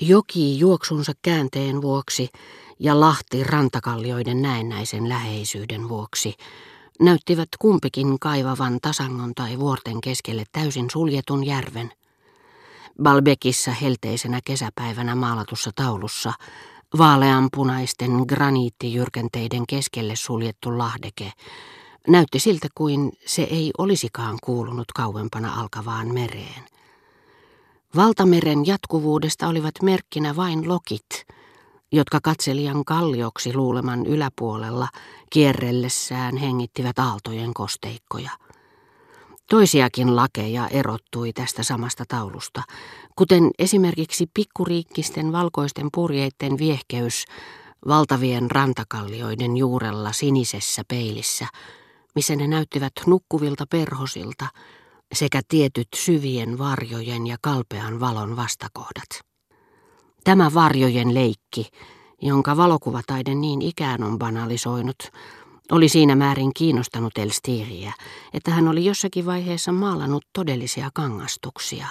Joki juoksunsa käänteen vuoksi ja Lahti rantakallioiden näennäisen läheisyyden vuoksi näyttivät kumpikin kaivavan tasangon tai vuorten keskelle täysin suljetun järven. Balbekissa helteisenä kesäpäivänä maalatussa taulussa vaaleanpunaisten graniittijyrkenteiden keskelle suljettu lahdeke näytti siltä kuin se ei olisikaan kuulunut kauempana alkavaan mereen. Valtameren jatkuvuudesta olivat merkkinä vain lokit, jotka katselijan kallioksi luuleman yläpuolella kierrellessään hengittivät aaltojen kosteikkoja. Toisiakin lakeja erottui tästä samasta taulusta, kuten esimerkiksi pikkuriikkisten valkoisten purjeiden viehkeys valtavien rantakallioiden juurella sinisessä peilissä, missä ne näyttivät nukkuvilta perhosilta, sekä tietyt syvien varjojen ja kalpean valon vastakohdat. Tämä varjojen leikki, jonka valokuvataiden niin ikään on banalisoinut, oli siinä määrin kiinnostanut Elstiriä, että hän oli jossakin vaiheessa maalannut todellisia kangastuksia,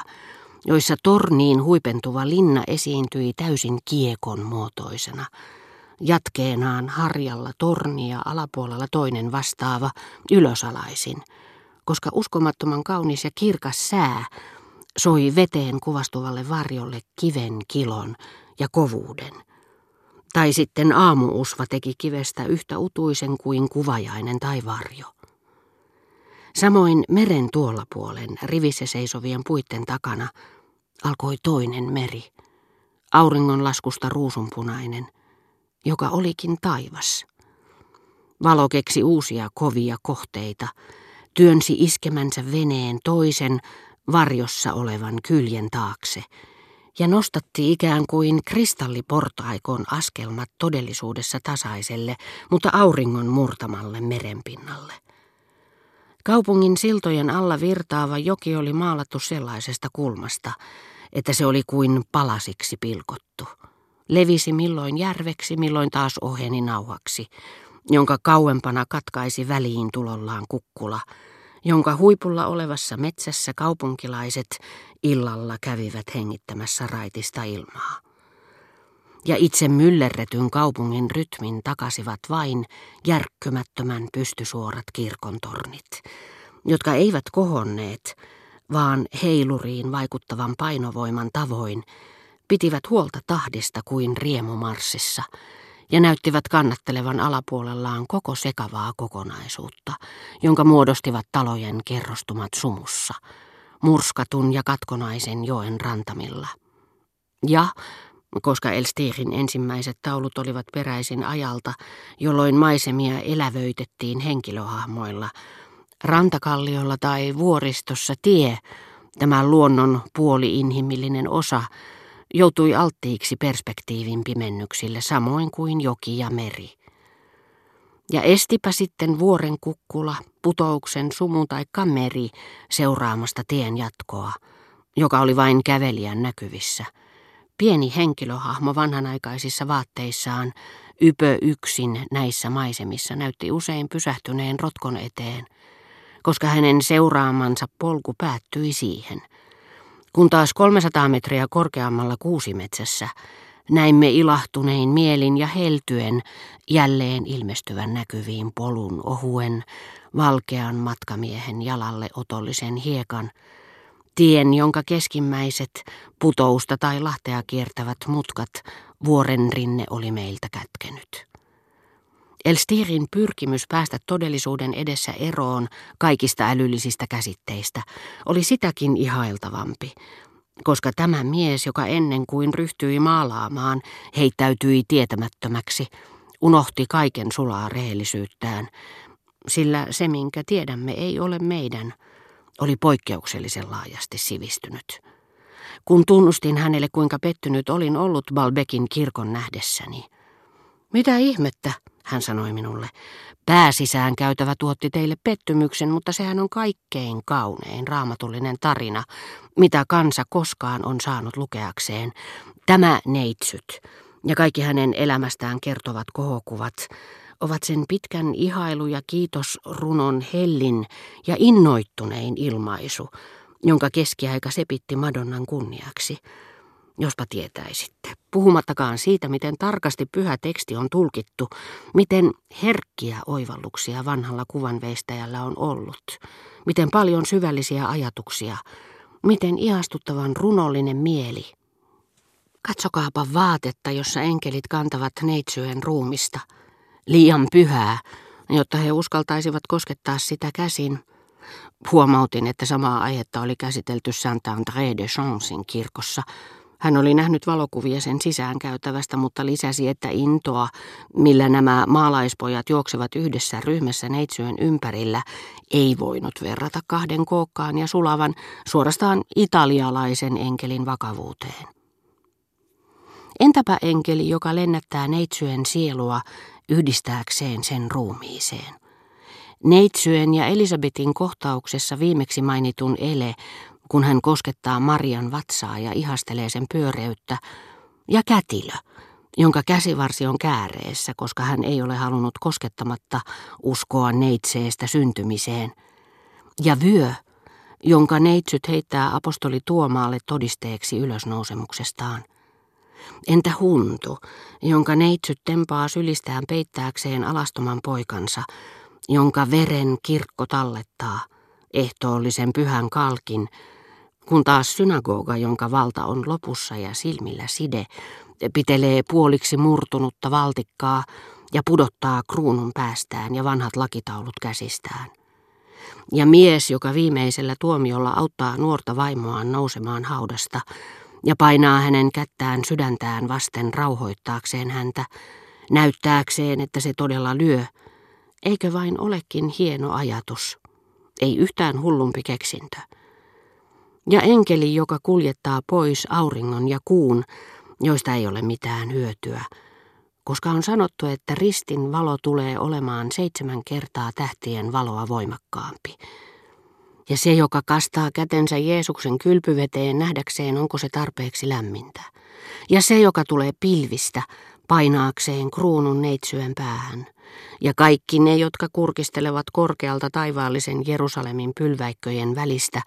joissa torniin huipentuva linna esiintyi täysin kiekon muotoisena. Jatkeenaan harjalla tornia alapuolella toinen vastaava ylösalaisin, koska uskomattoman kaunis ja kirkas sää soi veteen kuvastuvalle varjolle kiven kilon ja kovuuden. Tai sitten aamuusva teki kivestä yhtä utuisen kuin kuvajainen tai varjo. Samoin meren tuolla puolen, rivissä seisovien puitten takana, alkoi toinen meri, auringonlaskusta ruusunpunainen, joka olikin taivas. Valo keksi uusia kovia kohteita, työnsi iskemänsä veneen toisen varjossa olevan kyljen taakse ja nostatti ikään kuin kristalliportaikon askelmat todellisuudessa tasaiselle, mutta auringon murtamalle merenpinnalle. Kaupungin siltojen alla virtaava joki oli maalattu sellaisesta kulmasta, että se oli kuin palasiksi pilkottu. Levisi milloin järveksi, milloin taas oheni nauhaksi, jonka kauempana katkaisi väliin tulollaan kukkula – jonka huipulla olevassa metsässä kaupunkilaiset illalla kävivät hengittämässä raitista ilmaa. Ja itse myllerretyn kaupungin rytmin takasivat vain järkkymättömän pystysuorat kirkontornit, jotka eivät kohonneet, vaan heiluriin vaikuttavan painovoiman tavoin pitivät huolta tahdista kuin riemumarssissa – ja näyttivät kannattelevan alapuolellaan koko sekavaa kokonaisuutta, jonka muodostivat talojen kerrostumat sumussa, murskatun ja katkonaisen joen rantamilla. Ja, koska Elstirin ensimmäiset taulut olivat peräisin ajalta, jolloin maisemia elävöitettiin henkilöhahmoilla, rantakalliolla tai vuoristossa tie, tämä luonnon puoli-inhimillinen osa, joutui alttiiksi perspektiivin pimennyksille samoin kuin joki ja meri. Ja estipä sitten vuoren kukkula, putouksen sumu tai kameri seuraamasta tien jatkoa, joka oli vain kävelijän näkyvissä. Pieni henkilöhahmo vanhanaikaisissa vaatteissaan, ypö yksin näissä maisemissa, näytti usein pysähtyneen rotkon eteen, koska hänen seuraamansa polku päättyi siihen – kun taas 300 metriä korkeammalla kuusimetsässä näimme ilahtunein mielin ja heltyen jälleen ilmestyvän näkyviin polun ohuen, valkean matkamiehen jalalle otollisen hiekan, tien, jonka keskimmäiset putousta tai lahtea kiertävät mutkat vuoren rinne oli meiltä kätkenyt. Elstirin pyrkimys päästä todellisuuden edessä eroon kaikista älyllisistä käsitteistä oli sitäkin ihailtavampi, koska tämä mies, joka ennen kuin ryhtyi maalaamaan, heittäytyi tietämättömäksi, unohti kaiken sulaa rehellisyyttään, sillä se, minkä tiedämme, ei ole meidän, oli poikkeuksellisen laajasti sivistynyt. Kun tunnustin hänelle, kuinka pettynyt olin ollut Balbekin kirkon nähdessäni. Mitä ihmettä, hän sanoi minulle. Pääsisään käytävä tuotti teille pettymyksen, mutta sehän on kaikkein kaunein raamatullinen tarina, mitä kansa koskaan on saanut lukeakseen. Tämä neitsyt ja kaikki hänen elämästään kertovat kohokuvat ovat sen pitkän ihailu- ja kiitosrunon hellin ja innoittunein ilmaisu, jonka keskiaika sepitti Madonnan kunniaksi. Jospa tietäisitte, puhumattakaan siitä, miten tarkasti pyhä teksti on tulkittu, miten herkkiä oivalluksia vanhalla kuvanveistäjällä on ollut, miten paljon syvällisiä ajatuksia, miten ihastuttavan runollinen mieli. Katsokaapa vaatetta, jossa enkelit kantavat neitsyön ruumista. Liian pyhää, jotta he uskaltaisivat koskettaa sitä käsin. Huomautin, että samaa aihetta oli käsitelty Saint-André de Chancesin kirkossa, hän oli nähnyt valokuvia sen sisäänkäytävästä, mutta lisäsi, että intoa, millä nämä maalaispojat juoksevat yhdessä ryhmässä neitsyön ympärillä, ei voinut verrata kahden kookkaan ja sulavan suorastaan italialaisen enkelin vakavuuteen. Entäpä enkeli, joka lennättää neitsyön sielua yhdistääkseen sen ruumiiseen? Neitsyen ja Elisabetin kohtauksessa viimeksi mainitun ele kun hän koskettaa Marian vatsaa ja ihastelee sen pyöreyttä, ja kätilö, jonka käsivarsi on kääreessä, koska hän ei ole halunnut koskettamatta uskoa neitseestä syntymiseen, ja vyö, jonka neitsyt heittää apostoli Tuomaalle todisteeksi ylösnousemuksestaan. Entä huntu, jonka neitsyt tempaa sylistään peittääkseen alastoman poikansa, jonka veren kirkko tallettaa, ehtoollisen pyhän kalkin, kun taas synagoga, jonka valta on lopussa ja silmillä side, pitelee puoliksi murtunutta valtikkaa ja pudottaa kruunun päästään ja vanhat lakitaulut käsistään. Ja mies, joka viimeisellä tuomiolla auttaa nuorta vaimoaan nousemaan haudasta ja painaa hänen kättään sydäntään vasten rauhoittaakseen häntä, näyttääkseen, että se todella lyö, eikö vain olekin hieno ajatus, ei yhtään hullumpi keksintö. Ja enkeli, joka kuljettaa pois auringon ja kuun, joista ei ole mitään hyötyä, koska on sanottu, että ristin valo tulee olemaan seitsemän kertaa tähtien valoa voimakkaampi. Ja se, joka kastaa kätensä Jeesuksen kylpyveteen nähdäkseen, onko se tarpeeksi lämmintä. Ja se, joka tulee pilvistä, painaakseen kruunun neitsyön päähän. Ja kaikki ne, jotka kurkistelevat korkealta taivaallisen Jerusalemin pylväikköjen välistä,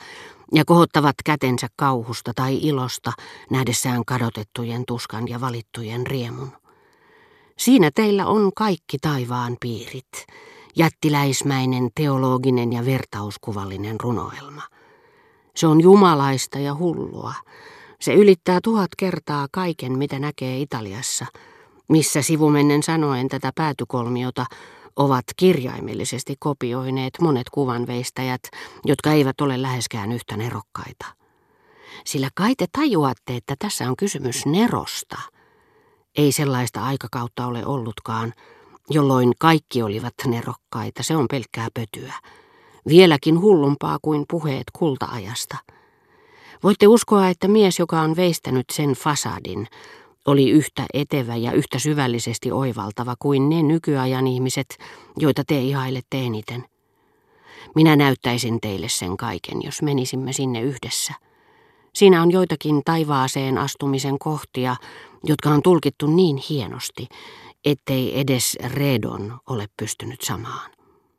ja kohottavat kätensä kauhusta tai ilosta nähdessään kadotettujen tuskan ja valittujen riemun. Siinä teillä on kaikki taivaan piirit, jättiläismäinen teologinen ja vertauskuvallinen runoelma. Se on jumalaista ja hullua. Se ylittää tuhat kertaa kaiken, mitä näkee Italiassa, missä sivumennen sanoen tätä päätykolmiota ovat kirjaimellisesti kopioineet monet kuvanveistäjät, jotka eivät ole läheskään yhtä nerokkaita. Sillä kai te tajuatte, että tässä on kysymys nerosta. Ei sellaista aikakautta ole ollutkaan, jolloin kaikki olivat nerokkaita, se on pelkkää pötyä. Vieläkin hullumpaa kuin puheet kultaajasta. Voitte uskoa, että mies, joka on veistänyt sen fasadin, oli yhtä etevä ja yhtä syvällisesti oivaltava kuin ne nykyajan ihmiset, joita te ihailette eniten. Minä näyttäisin teille sen kaiken, jos menisimme sinne yhdessä. Siinä on joitakin taivaaseen astumisen kohtia, jotka on tulkittu niin hienosti, ettei edes Redon ole pystynyt samaan.